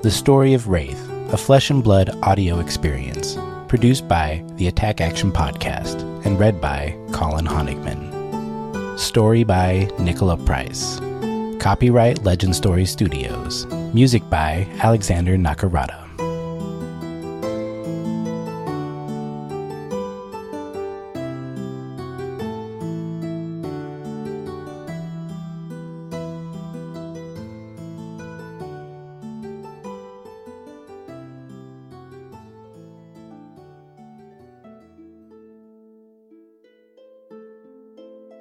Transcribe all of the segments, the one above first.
The Story of Rathe, a flesh and blood audio experience, produced by the Attack Action Podcast and read by Colin Honigman. Story by Nicola Price. Copyright Legend Story Studios. Music by Alexander Nakarada.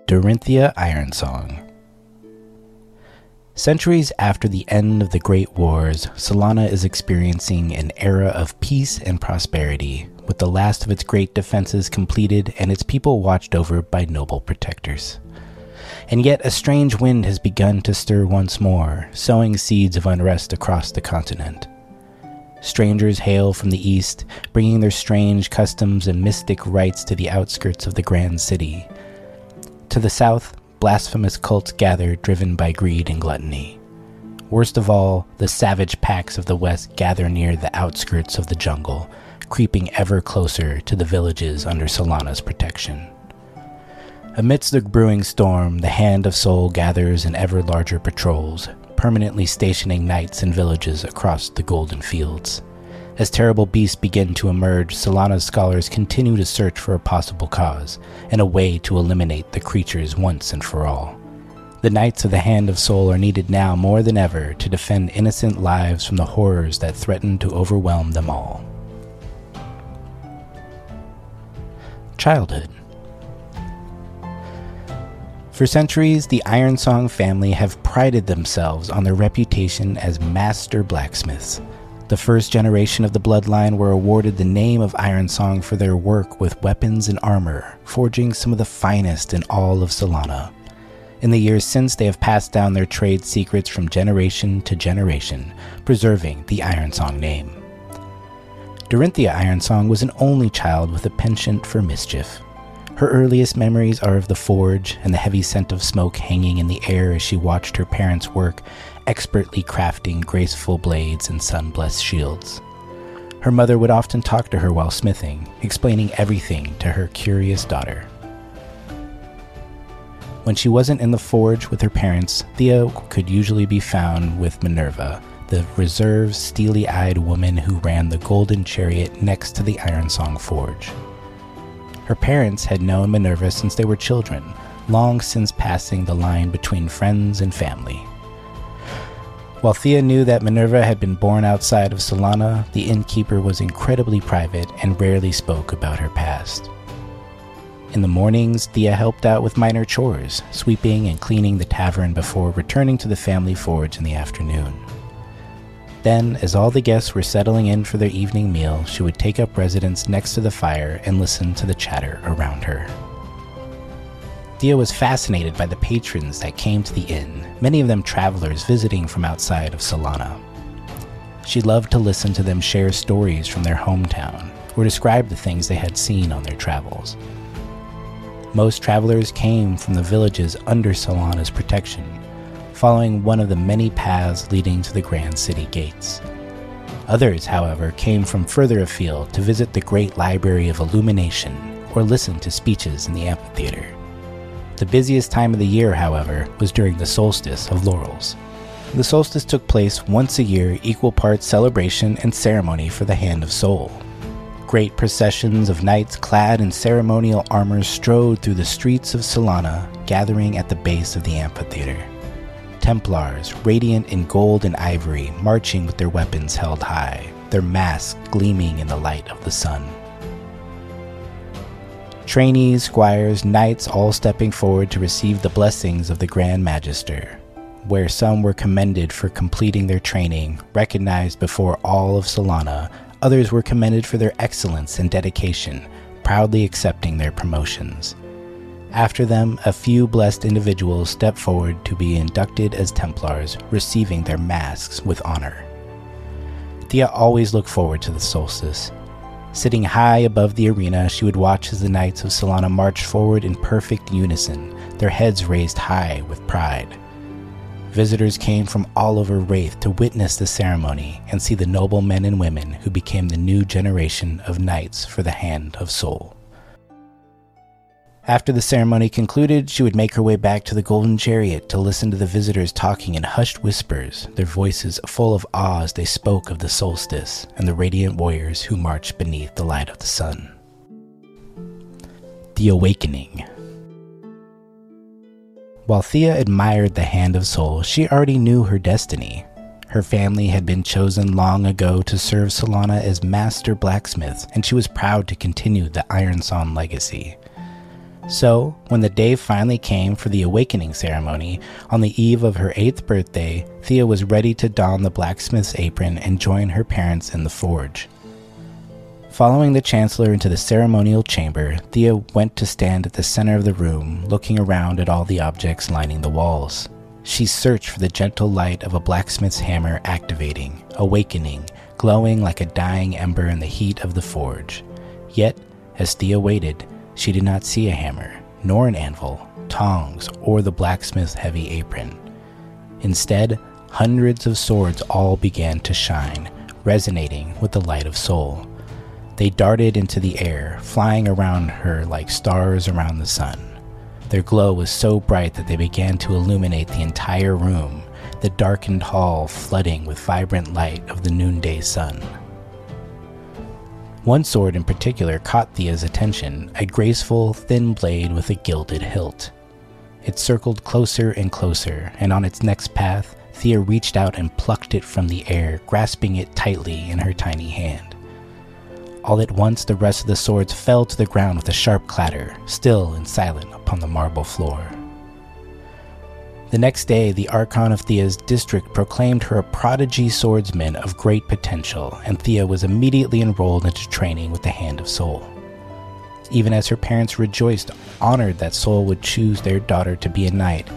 Dorinthea Ironsong. Centuries after the end of the Great Wars, Solana is experiencing an era of peace and prosperity, with the last of its great defenses completed and its people watched over by noble protectors. And yet a strange wind has begun to stir once more, sowing seeds of unrest across the continent. Strangers hail from the east, bringing their strange customs and mystic rites to the outskirts of the grand city, to the south, blasphemous cults gather driven by greed and gluttony. Worst of all, the savage packs of the west gather near the outskirts of the jungle, creeping ever closer to the villages under Solana's protection. Amidst the brewing storm, the Hand of Sol gathers in ever larger patrols, permanently stationing knights in villages across the golden fields. As terrible beasts begin to emerge, Solana's scholars continue to search for a possible cause and a way to eliminate the creatures once and for all. The Knights of the Hand of Sol are needed now more than ever to defend innocent lives from the horrors that threaten to overwhelm them all. Childhood For centuries, the Ironsong family have prided themselves on their reputation as master blacksmiths. The first generation of the bloodline were awarded the name of Ironsong for their work with weapons and armor, forging some of the finest in all of Solana. In the years since, they have passed down their trade secrets from generation to generation, preserving the Ironsong name. Dorinthea Ironsong was an only child with a penchant for mischief. Her earliest memories are of the forge and the heavy scent of smoke hanging in the air as she watched her parents work expertly crafting graceful blades and sun blessed shields. Her mother would often talk to her while smithing, explaining everything to her curious daughter. When she wasn't in the forge with her parents, Thea could usually be found with Minerva, the reserved, steely eyed woman who ran the golden chariot next to the Ironsong Forge. Her parents had known Minerva since they were children, long since passing the line between friends and family. While Thea knew that Minerva had been born outside of Solana, the innkeeper was incredibly private and rarely spoke about her past. In the mornings, Thea helped out with minor chores, sweeping and cleaning the tavern before returning to the family forge in the afternoon. Then, as all the guests were settling in for their evening meal, she would take up residence next to the fire and listen to the chatter around her. Thea was fascinated by the patrons that came to the inn, many of them travelers visiting from outside of Solana. She loved to listen to them share stories from their hometown or describe the things they had seen on their travels. Most travelers came from the villages under Solana's protection, following one of the many paths leading to the Grand City gates. Others, however, came from further afield to visit the Great Library of Illumination or listen to speeches in the amphitheater. The busiest time of the year, however, was during the solstice of laurels. The solstice took place once a year, equal parts celebration and ceremony for the Hand of Sol. Great processions of knights clad in ceremonial armor strode through the streets of Solana, gathering at the base of the amphitheater. Templars, radiant in gold and ivory, marching with their weapons held high, their masks gleaming in the light of the sun. Trainees, squires, knights all stepping forward to receive the blessings of the Grand Magister, where some were commended for completing their training, recognized before all of Solana, others were commended for their excellence and dedication, proudly accepting their promotions. After them, a few blessed individuals stepped forward to be inducted as Templars, receiving their masks with honor. Thea always looked forward to the solstice, Sitting high above the arena, she would watch as the knights of Solana marched forward in perfect unison, their heads raised high with pride. visitors came from all over Rathe to witness the ceremony and see the noble men and women who became the new generation of knights for the Hand of Sol. After the ceremony concluded, she would make her way back to the Golden Chariot to listen to the visitors talking in hushed whispers, their voices full of awe as they spoke of the solstice and the radiant warriors who marched beneath the light of the sun. The Awakening. While Thea admired the Hand of Sol, she already knew her destiny. Her family had been chosen long ago to serve Solana as master blacksmiths, and she was proud to continue the Ironsong legacy. So, when the day finally came for the awakening ceremony, on the eve of her eighth birthday, Thea was ready to don the blacksmith's apron and join her parents in the forge. Following the Chancellor into the ceremonial chamber, Thea went to stand at the center of the room, looking around at all the objects lining the walls. She searched for the gentle light of a blacksmith's hammer activating, awakening, glowing like a dying ember in the heat of the forge. Yet, as Thea waited, she did not see a hammer, nor an anvil, tongs, or the blacksmith's heavy apron. Instead, hundreds of swords all began to shine, resonating with the light of Sol. They darted into the air, flying around her like stars around the sun. Their glow was so bright that they began to illuminate the entire room, the darkened hall flooding with vibrant light of the noonday sun. One sword in particular caught Thea's attention, a graceful, thin blade with a gilded hilt. It circled closer and closer, and on its next path, Thea reached out and plucked it from the air, grasping it tightly in her tiny hand. All at once, the rest of the swords fell to the ground with a sharp clatter, still and silent upon the marble floor. The next day, the Archon of Thea's district proclaimed her a prodigy swordsman of great potential, and Thea was immediately enrolled into training with the Hand of Sol. Even as her parents rejoiced, honored that Sol would choose their daughter to be a knight,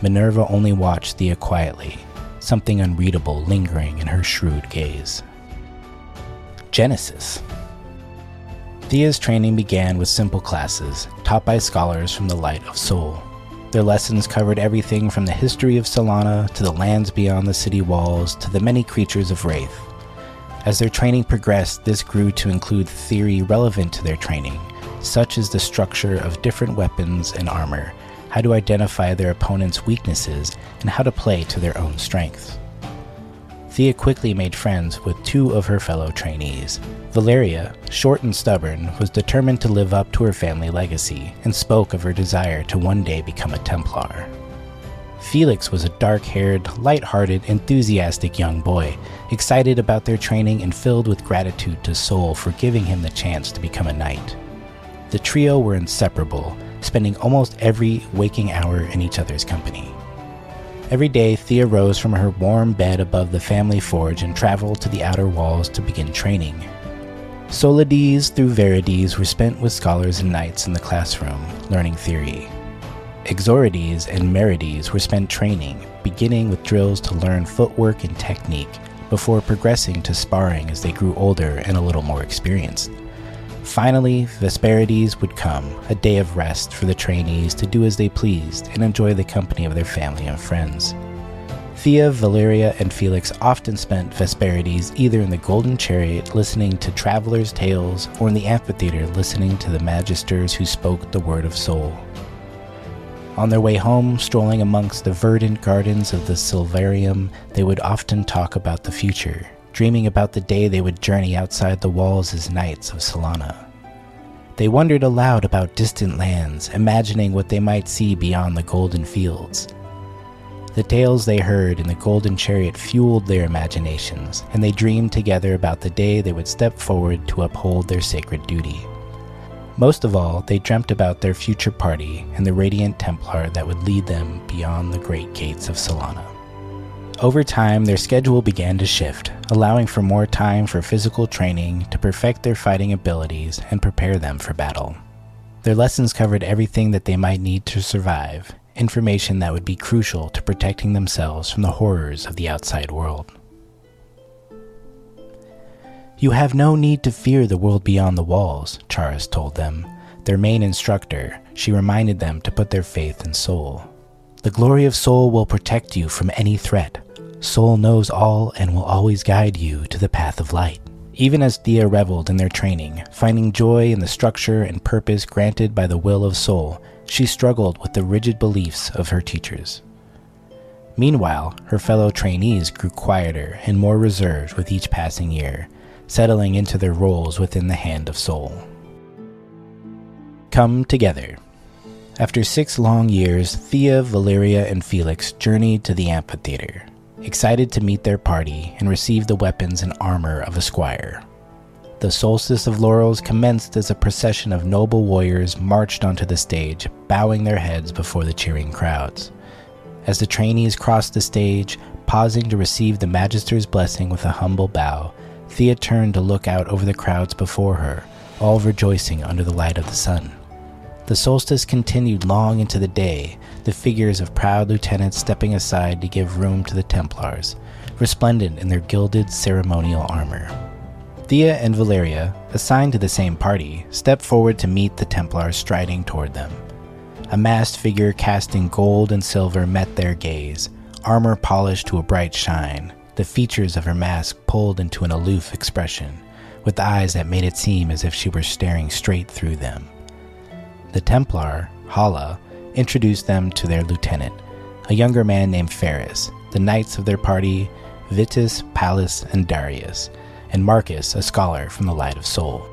Minerva only watched Thea quietly, something unreadable lingering in her shrewd gaze. Genesis. Thea's training began with simple classes, taught by scholars from the Light of Sol. Their lessons covered everything from the history of Solana to the lands beyond the city walls to the many creatures of Rathe. As their training progressed, this grew to include theory relevant to their training, such as the structure of different weapons and armor, how to identify their opponent's weaknesses, and how to play to their own strengths. Thea quickly made friends with two of her fellow trainees. Valeria, short and stubborn, was determined to live up to her family legacy and spoke of her desire to one day become a Templar. Felix was a dark haired, light hearted, enthusiastic young boy, excited about their training and filled with gratitude to Sol for giving him the chance to become a knight. The trio were inseparable, spending almost every waking hour in each other's company. Every day, Thea rose from her warm bed above the family forge and traveled to the outer walls to begin training. Solides through Verides were spent with scholars and knights in the classroom, learning theory. Exorides and Merides were spent training, beginning with drills to learn footwork and technique, before progressing to sparring as they grew older and a little more experienced. Finally, Vesperides would come, a day of rest for the trainees to do as they pleased and enjoy the company of their family and friends. Thea, Valeria, and Felix often spent Vesperides either in the Golden Chariot listening to travelers' tales or in the amphitheater listening to the magisters who spoke the word of Sol. On their way home, strolling amongst the verdant gardens of the Silvarium, they would often talk about the future, dreaming about the day they would journey outside the walls as knights of Solana. They wondered aloud about distant lands, imagining what they might see beyond the golden fields. The tales they heard in the golden chariot fueled their imaginations, and they dreamed together about the day they would step forward to uphold their sacred duty. Most of all, they dreamt about their future party and the radiant Templar that would lead them beyond the great gates of Solana. Over time, their schedule began to shift, allowing for more time for physical training to perfect their fighting abilities and prepare them for battle. Their lessons covered everything that they might need to survive, information that would be crucial to protecting themselves from the horrors of the outside world. You have no need to fear the world beyond the walls, Charis told them. Their main instructor, she reminded them to put their faith in Sol. The glory of Sol will protect you from any threat. Sol knows all and will always guide you to the path of light. Even as Thea reveled in their training, finding joy in the structure and purpose granted by the will of Sol, she struggled with the rigid beliefs of her teachers. Meanwhile, her fellow trainees grew quieter and more reserved with each passing year, settling into their roles within the hand of Sol. Come together. After six long years, Thea, Valeria, and Felix journeyed to the amphitheater, excited to meet their party and receive the weapons and armor of a squire. The solstice of laurels commenced as a procession of noble warriors marched onto the stage, bowing their heads before the cheering crowds. As the trainees crossed the stage, pausing to receive the Magister's blessing with a humble bow, Thea turned to look out over the crowds before her, all rejoicing under the light of the sun. The solstice continued long into the day, the figures of proud lieutenants stepping aside to give room to the Templars, resplendent in their gilded ceremonial armor. Thea and Valeria, assigned to the same party, stepped forward to meet the Templars striding toward them. A masked figure casting gold and silver met their gaze, armor polished to a bright shine, the features of her mask pulled into an aloof expression, with eyes that made it seem as if she were staring straight through them. The Templar, Hala, introduced them to their lieutenant, a younger man named Ferris, the knights of their party, Vitus, Pallas, and Darius, and Marcus, a scholar from the Light of Sol.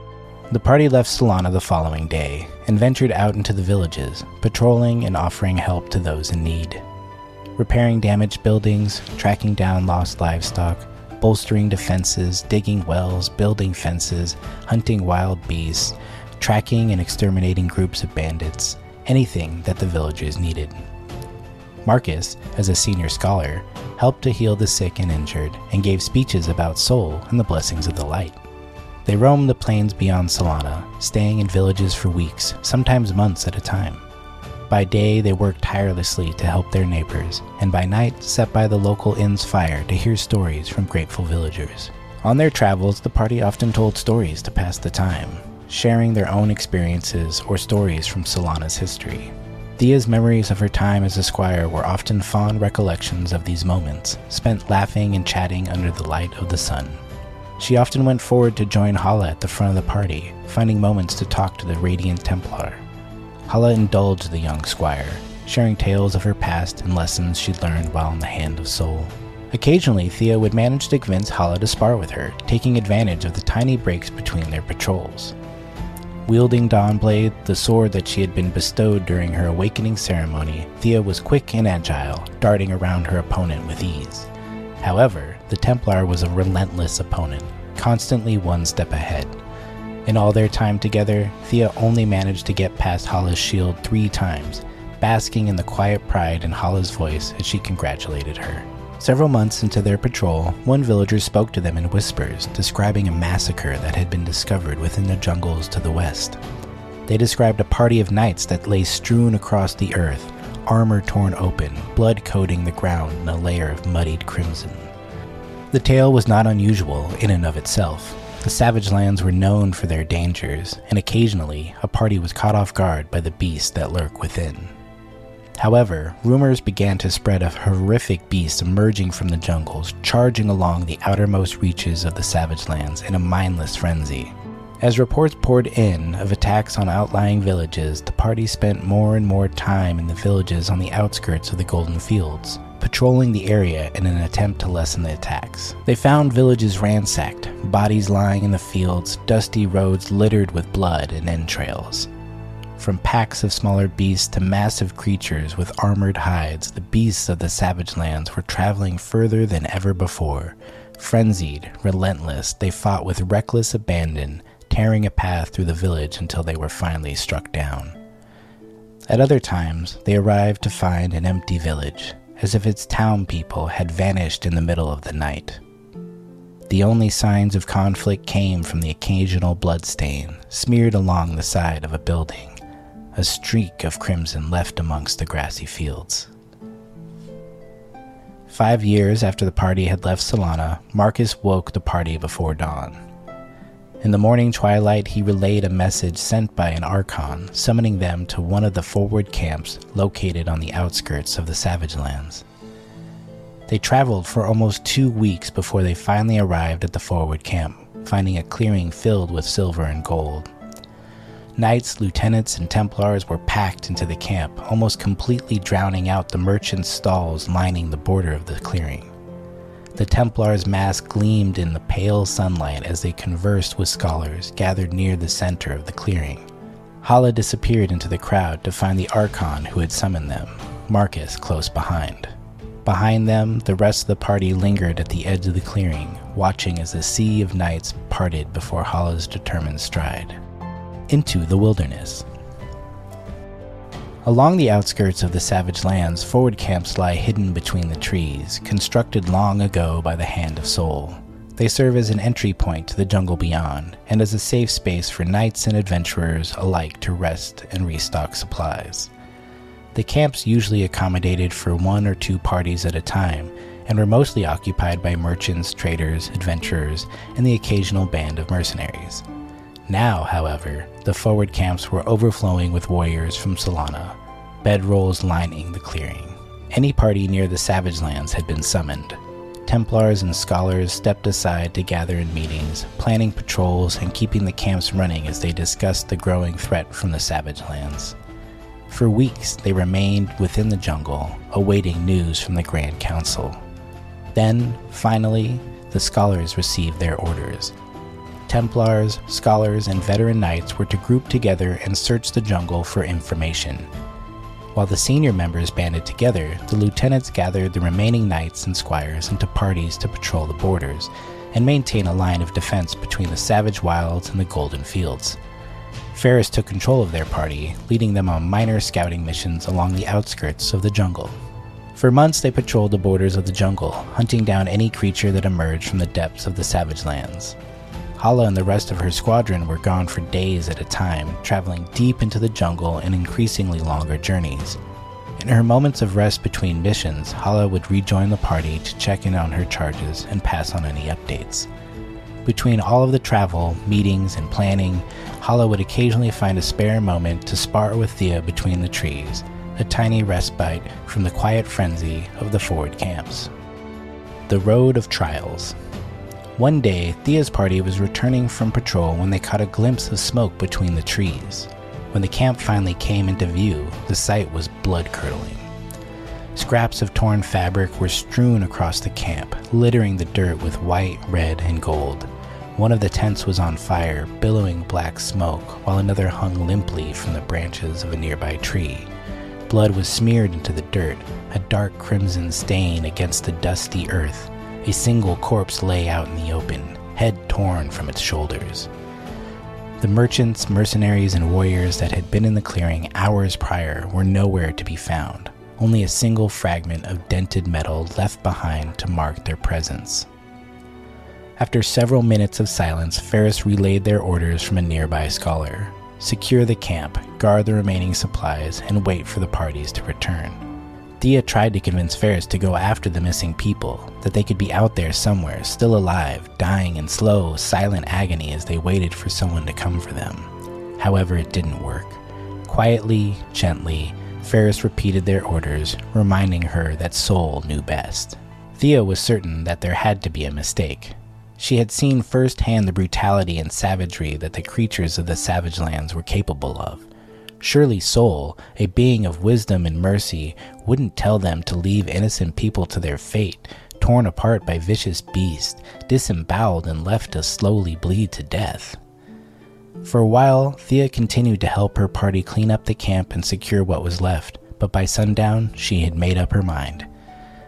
The party left Solana the following day and ventured out into the villages, patrolling and offering help to those in need. Repairing damaged buildings, tracking down lost livestock, bolstering defenses, digging wells, building fences, hunting wild beasts, tracking and exterminating groups of bandits, anything that the villagers needed. Marcus, as a senior scholar, helped to heal the sick and injured and gave speeches about Sol and the blessings of the light. They roamed the plains beyond Solana, staying in villages for weeks, sometimes months at a time. By day, they worked tirelessly to help their neighbors, and by night, sat by the local inn's fire to hear stories from grateful villagers. On their travels, the party often told stories to pass the time, sharing their own experiences or stories from Solana's history. Thea's memories of her time as a squire were often fond recollections of these moments, spent laughing and chatting under the light of the sun. She often went forward to join Hala at the front of the party, finding moments to talk to the Radiant Templar. Hala indulged the young squire, sharing tales of her past and lessons she'd learned while in the Hand of Sol. Occasionally, Thea would manage to convince Hala to spar with her, taking advantage of the tiny breaks between their patrols. Wielding Dawnblade, the sword that she had been bestowed during her awakening ceremony, Thea was quick and agile, darting around her opponent with ease. However, the Templar was a relentless opponent, constantly one step ahead. In all their time together, Thea only managed to get past Hala's shield three times, basking in the quiet pride in Hala's voice as she congratulated her. Several months into their patrol, one villager spoke to them in whispers, describing a massacre that had been discovered within the jungles to the west. They described a party of knights that lay strewn across the earth, armor torn open, blood coating the ground in a layer of muddied crimson. The tale was not unusual in and of itself. The Savage Lands were known for their dangers, and occasionally a party was caught off guard by the beasts that lurk within. However, rumors began to spread of horrific beasts emerging from the jungles, charging along the outermost reaches of the Savage Lands in a mindless frenzy. As reports poured in of attacks on outlying villages, the party spent more and more time in the villages on the outskirts of the Golden Fields, patrolling the area in an attempt to lessen the attacks. They found villages ransacked, bodies lying in the fields, dusty roads littered with blood and entrails. From packs of smaller beasts to massive creatures with armored hides, the beasts of the savage lands were traveling further than ever before. Frenzied, relentless, they fought with reckless abandon tearing a path through the village until they were finally struck down. At other times, they arrived to find an empty village, as if its town people had vanished in the middle of the night. The only signs of conflict came from the occasional bloodstain smeared along the side of a building, a streak of crimson left amongst the grassy fields. Five years after the party had left Solana, Marcus woke the party before dawn. In the morning twilight, he relayed a message sent by an archon, summoning them to one of the forward camps located on the outskirts of the Savage Lands. They traveled for almost two weeks before they finally arrived at the forward camp, finding a clearing filled with silver and gold. Knights, lieutenants, and Templars were packed into the camp, almost completely drowning out the merchants' stalls lining the border of the clearing. The Templars' mask gleamed in the pale sunlight as they conversed with scholars gathered near the center of the clearing. Hala disappeared into the crowd to find the Archon who had summoned them, Marcus close behind. Behind them, the rest of the party lingered at the edge of the clearing, watching as the sea of knights parted before Hala's determined stride. Into the wilderness. Along the outskirts of the savage lands, forward camps lie hidden between the trees, constructed long ago by the hand of Sol. They serve as an entry point to the jungle beyond, and as a safe space for knights and adventurers alike to rest and restock supplies. The camps usually accommodated for one or two parties at a time, and were mostly occupied by merchants, traders, adventurers, and the occasional band of mercenaries. Now, however, the forward camps were overflowing with warriors from Solana, bedrolls lining the clearing. Any party near the Savage Lands had been summoned. Templars and scholars stepped aside to gather in meetings, planning patrols and keeping the camps running as they discussed the growing threat from the Savage Lands. For weeks, they remained within the jungle, awaiting news from the Grand Council. Then, finally, the scholars received their orders Templars, scholars, and veteran knights were to group together and search the jungle for information. While the senior members banded together, the lieutenants gathered the remaining knights and squires into parties to patrol the borders and maintain a line of defense between the savage wilds and the golden fields. Ferris took control of their party, leading them on minor scouting missions along the outskirts of the jungle. For months, they patrolled the borders of the jungle, hunting down any creature that emerged from the depths of the savage lands. Hala and the rest of her squadron were gone for days at a time, traveling deep into the jungle in increasingly longer journeys. In her moments of rest between missions, Hala would rejoin the party to check in on her charges and pass on any updates. Between all of the travel, meetings, and planning, Hala would occasionally find a spare moment to spar with Thea between the trees, a tiny respite from the quiet frenzy of the forward camps. The Road of Trials. One day, Thea's party was returning from patrol when they caught a glimpse of smoke between the trees. When the camp finally came into view, the sight was blood curdling. Scraps of torn fabric were strewn across the camp, littering the dirt with white, red, and gold. One of the tents was on fire, billowing black smoke, while another hung limply from the branches of a nearby tree. Blood was smeared into the dirt, a dark crimson stain against the dusty earth, a single corpse lay out in the open, head torn from its shoulders. The merchants, mercenaries, and warriors that had been in the clearing hours prior were nowhere to be found, only a single fragment of dented metal left behind to mark their presence. After several minutes of silence, Ferris relayed their orders from a nearby scholar secure the camp, guard the remaining supplies, and wait for the parties to return. Thea tried to convince Ferris to go after the missing people, that they could be out there somewhere, still alive, dying in slow, silent agony as they waited for someone to come for them. However, it didn't work. Quietly, gently, Ferris repeated their orders, reminding her that Sol knew best. Thea was certain that there had to be a mistake. She had seen firsthand the brutality and savagery that the creatures of the savage lands were capable of. Surely Sol, a being of wisdom and mercy, wouldn't tell them to leave innocent people to their fate, torn apart by vicious beasts, disemboweled and left to slowly bleed to death. For a while, Thea continued to help her party clean up the camp and secure what was left, but by sundown, she had made up her mind.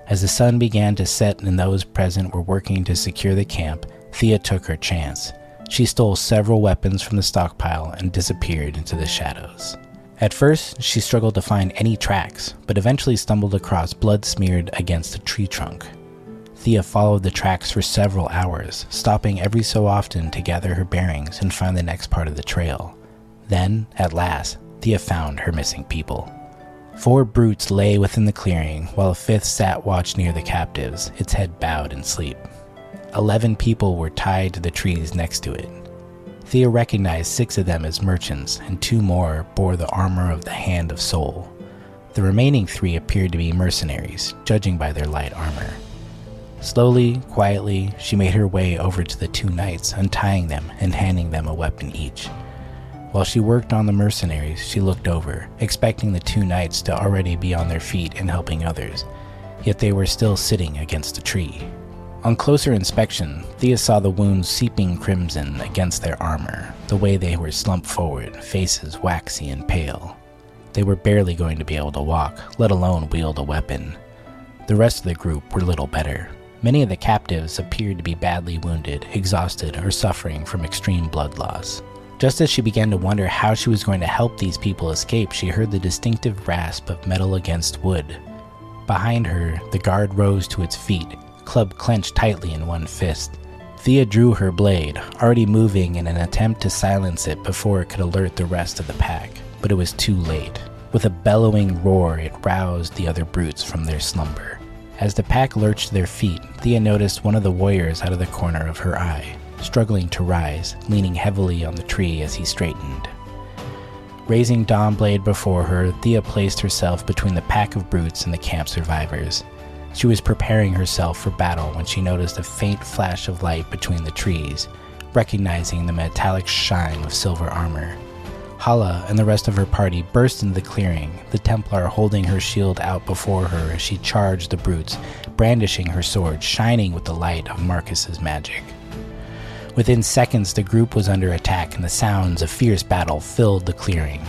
As the sun began to set and those present were working to secure the camp, Thea took her chance. She stole several weapons from the stockpile and disappeared into the shadows. At first, she struggled to find any tracks, but eventually stumbled across blood smeared against a tree trunk. Thea followed the tracks for several hours, stopping every so often to gather her bearings and find the next part of the trail. Then, at last, Thea found her missing people. Four brutes lay within the clearing, while a fifth sat watch near the captives, its head bowed in sleep. Eleven people were tied to the trees next to it. Thea recognized six of them as merchants, and two more bore the armor of the Hand of Sol. The remaining three appeared to be mercenaries, judging by their light armor. Slowly, quietly, she made her way over to the two knights, untying them and handing them a weapon each. While she worked on the mercenaries, she looked over, expecting the two knights to already be on their feet and helping others, yet they were still sitting against a tree. On closer inspection, Thea saw the wounds seeping crimson against their armor, the way they were slumped forward, faces waxy and pale. They were barely going to be able to walk, let alone wield a weapon. The rest of the group were little better. Many of the captives appeared to be badly wounded, exhausted, or suffering from extreme blood loss. Just as she began to wonder how she was going to help these people escape, she heard the distinctive rasp of metal against wood. Behind her, the guard rose to its feet, club clenched tightly in one fist. Thea drew her blade, already moving in an attempt to silence it before it could alert the rest of the pack, but it was too late. With a bellowing roar, it roused the other brutes from their slumber. As the pack lurched to their feet, Thea noticed one of the warriors out of the corner of her eye, struggling to rise, leaning heavily on the tree as he straightened. Raising Dawnblade before her, Thea placed herself between the pack of brutes and the camp survivors. She was preparing herself for battle when she noticed a faint flash of light between the trees, recognizing the metallic shine of silver armor. Hala and the rest of her party burst into the clearing, the Templar holding her shield out before her as she charged the brutes, brandishing her sword, shining with the light of Marcus's magic. Within seconds, the group was under attack, and the sounds of fierce battle filled the clearing.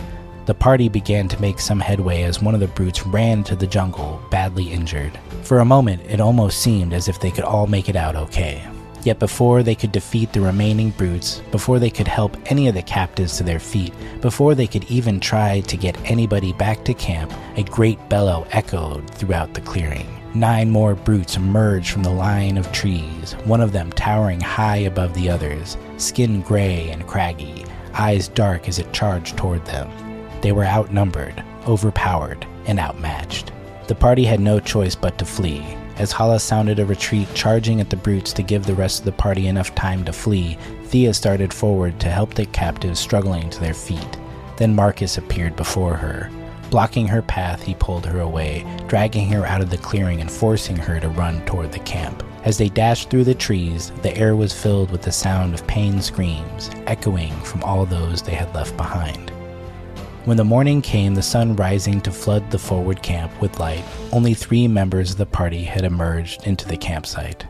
The party began to make some headway as one of the brutes ran to the jungle, badly injured. For a moment, it almost seemed as if they could all make it out okay. Yet before they could defeat the remaining brutes, before they could help any of the captives to their feet, before they could even try to get anybody back to camp, a great bellow echoed throughout the clearing. Nine more brutes emerged from the line of trees, one of them towering high above the others, skin gray and craggy, eyes dark as it charged toward them. They were outnumbered, overpowered, and outmatched. The party had no choice but to flee. As Hala sounded a retreat, charging at the brutes to give the rest of the party enough time to flee, Thea started forward to help the captives struggling to their feet. Then Marcus appeared before her. Blocking her path, he pulled her away, dragging her out of the clearing and forcing her to run toward the camp. As they dashed through the trees, the air was filled with the sound of pain screams, echoing from all those they had left behind. When the morning came, the sun rising to flood the forward camp with light, only three members of the party had emerged into the campsite.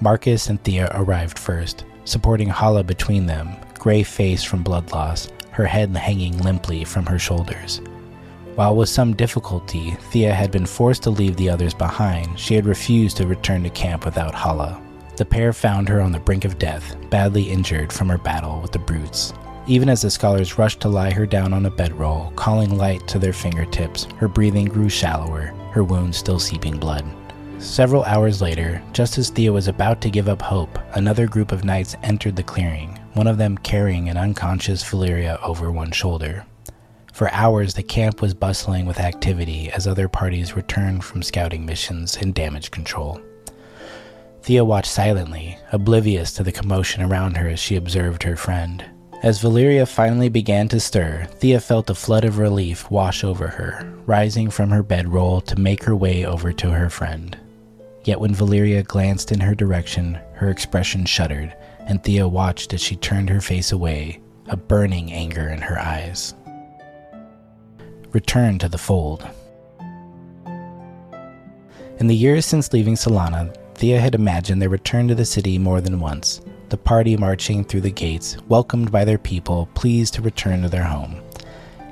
Marcus and Thea arrived first, supporting Hala between them, gray faced from blood loss, her head hanging limply from her shoulders. While with some difficulty, Thea had been forced to leave the others behind, she had refused to return to camp without Hala. The pair found her on the brink of death, badly injured from her battle with the brutes. Even as the scholars rushed to lie her down on a bedroll, calling light to their fingertips, her breathing grew shallower, her wounds still seeping blood. Several hours later, just as Thea was about to give up hope, another group of knights entered the clearing, one of them carrying an unconscious Valeria over one shoulder. For hours, the camp was bustling with activity as other parties returned from scouting missions and damage control. Thea watched silently, oblivious to the commotion around her as she observed her friend. As Valeria finally began to stir, Thea felt a flood of relief wash over her, rising from her bedroll to make her way over to her friend. Yet when Valeria glanced in her direction, her expression shuddered, and Thea watched as she turned her face away, a burning anger in her eyes. Return to the fold. In the years since leaving Solana, Thea had imagined their return to the city more than once, the party marching through the gates, welcomed by their people, pleased to return to their home.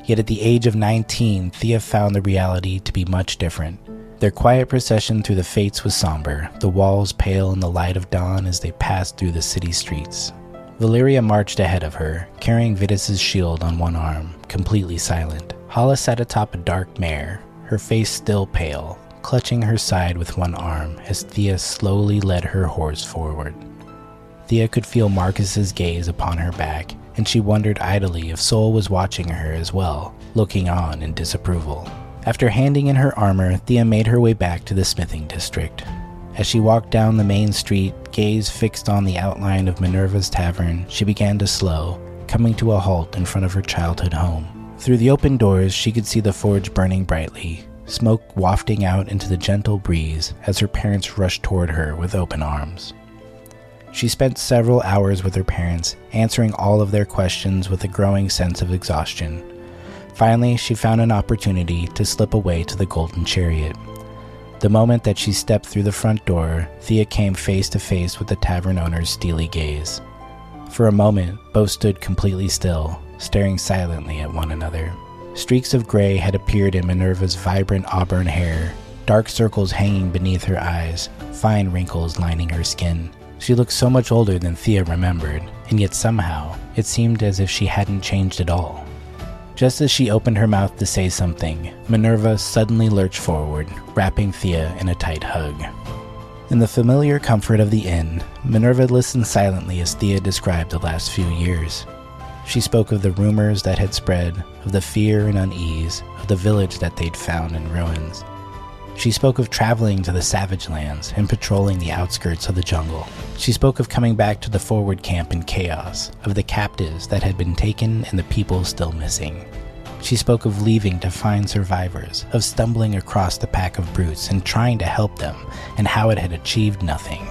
Yet at the age of 19, Thea found the reality to be much different. Their quiet procession through the fates was somber, the walls pale in the light of dawn as they passed through the city streets. Valeria marched ahead of her, carrying Vitus's shield on one arm, completely silent. Hala sat atop a dark mare, her face still pale, clutching her side with one arm as Thea slowly led her horse forward. Thea could feel Marcus's gaze upon her back, and she wondered idly if Sol was watching her as well, looking on in disapproval. After handing in her armor, Thea made her way back to the smithing district. As she walked down the main street, gaze fixed on the outline of Minerva's tavern, she began to slow, coming to a halt in front of her childhood home. Through the open doors, she could see the forge burning brightly, smoke wafting out into the gentle breeze as her parents rushed toward her with open arms. She spent several hours with her parents, answering all of their questions with a growing sense of exhaustion. Finally, she found an opportunity to slip away to the Golden Chariot. The moment that she stepped through the front door, Thea came face to face with the tavern owner's steely gaze. For a moment, both stood completely still, staring silently at one another. Streaks of gray had appeared in Minerva's vibrant auburn hair, dark circles hanging beneath her eyes, fine wrinkles lining her skin. She looked so much older than Thea remembered, and yet somehow it seemed as if she hadn't changed at all. Just as she opened her mouth to say something, Minerva suddenly lurched forward, wrapping Thea in a tight hug. In the familiar comfort of the inn, Minerva listened silently as Thea described the last few years. She spoke of the rumors that had spread, of the fear and unease, of the village that they'd found in ruins. She spoke of traveling to the savage lands and patrolling the outskirts of the jungle. She spoke of coming back to the forward camp in chaos, of the captives that had been taken and the people still missing. She spoke of leaving to find survivors, of stumbling across the pack of brutes and trying to help them, and how it had achieved nothing.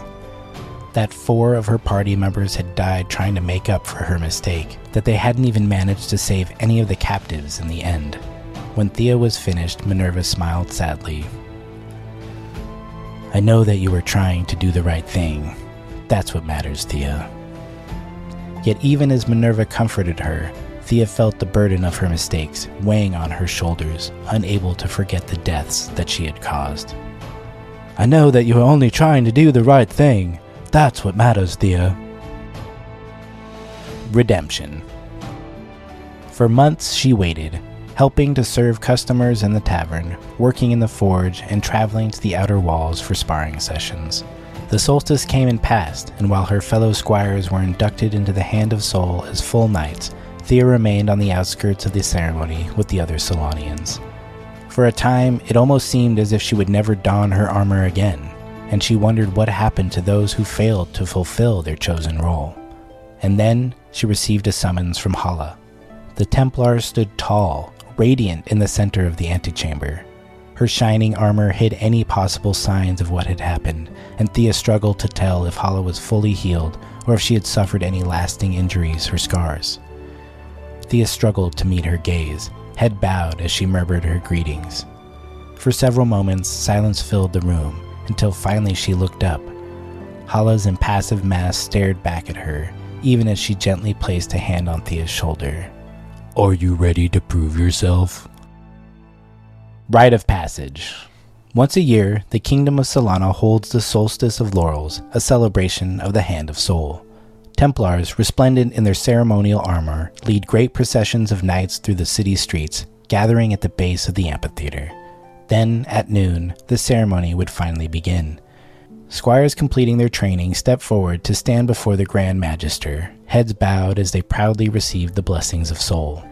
That four of her party members had died trying to make up for her mistake, that they hadn't even managed to save any of the captives in the end. When Thea was finished, Minerva smiled sadly I know that you were trying to do the right thing. That's what matters, Thea. Yet, even as Minerva comforted her, Thea felt the burden of her mistakes weighing on her shoulders, unable to forget the deaths that she had caused. I know that you are only trying to do the right thing. That's what matters, Thea. Redemption. For months she waited, helping to serve customers in the tavern, working in the forge, and traveling to the outer walls for sparring sessions. The solstice came and passed, and while her fellow squires were inducted into the Hand of Sol as full knights, Thea remained on the outskirts of the ceremony with the other Solanians. For a time, it almost seemed as if she would never don her armor again, and she wondered what happened to those who failed to fulfill their chosen role. And then she received a summons from Hala. The Templar stood tall, radiant in the center of the antechamber. Her shining armor hid any possible signs of what had happened, and Thea struggled to tell if Hala was fully healed or if she had suffered any lasting injuries or scars. Thea struggled to meet her gaze, head bowed as she murmured her greetings. For several moments, silence filled the room until finally she looked up. Hala's impassive mask stared back at her, even as she gently placed a hand on Thea's shoulder. Are you ready to prove yourself? Rite of Passage. Once a year, the Kingdom of Solana holds the Solstice of Laurels, a celebration of the Hand of Sol. Templars, resplendent in their ceremonial armor, lead great processions of knights through the city streets, gathering at the base of the amphitheater. Then, at noon, the ceremony would finally begin. Squires completing their training step forward to stand before the Grand Magister, heads bowed as they proudly receive the blessings of Sol.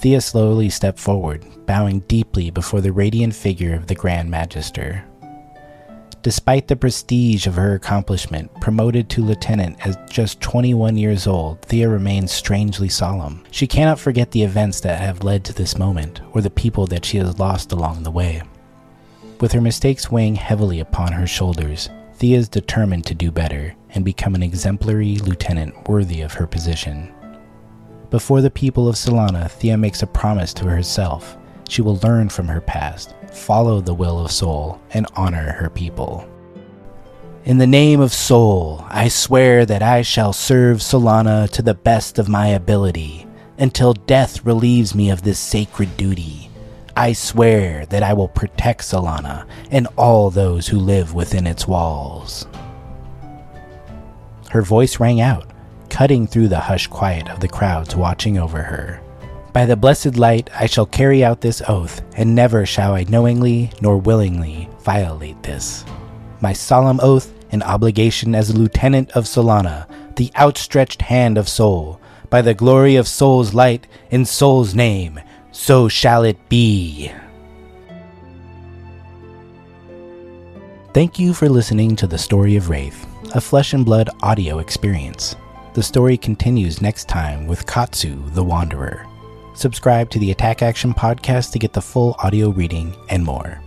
Thea slowly stepped forward, bowing deeply before the radiant figure of the Grand Magister. Despite the prestige of her accomplishment, promoted to lieutenant at just 21 years old, Thea remains strangely solemn. She cannot forget the events that have led to this moment, or the people that she has lost along the way. With her mistakes weighing heavily upon her shoulders, Thea is determined to do better and become an exemplary lieutenant worthy of her position. Before the people of Solana, Thea makes a promise to herself. She will learn from her past, follow the will of Sol, and honor her people. In the name of Sol, I swear that I shall serve Solana to the best of my ability until death relieves me of this sacred duty. I swear that I will protect Solana and all those who live within its walls. Her voice rang out, cutting through the hushed quiet of the crowds watching over her. By the blessed light, I shall carry out this oath, and never shall I knowingly nor willingly violate this. My solemn oath and obligation as a lieutenant of Solana, the outstretched hand of Sol, by the glory of Sol's light in Sol's name, so shall it be. Thank you for listening to The Story of Rathe, a flesh and blood audio experience. The story continues next time with Katsu the Wanderer. Subscribe to the Attack Action podcast to get the full audio reading and more.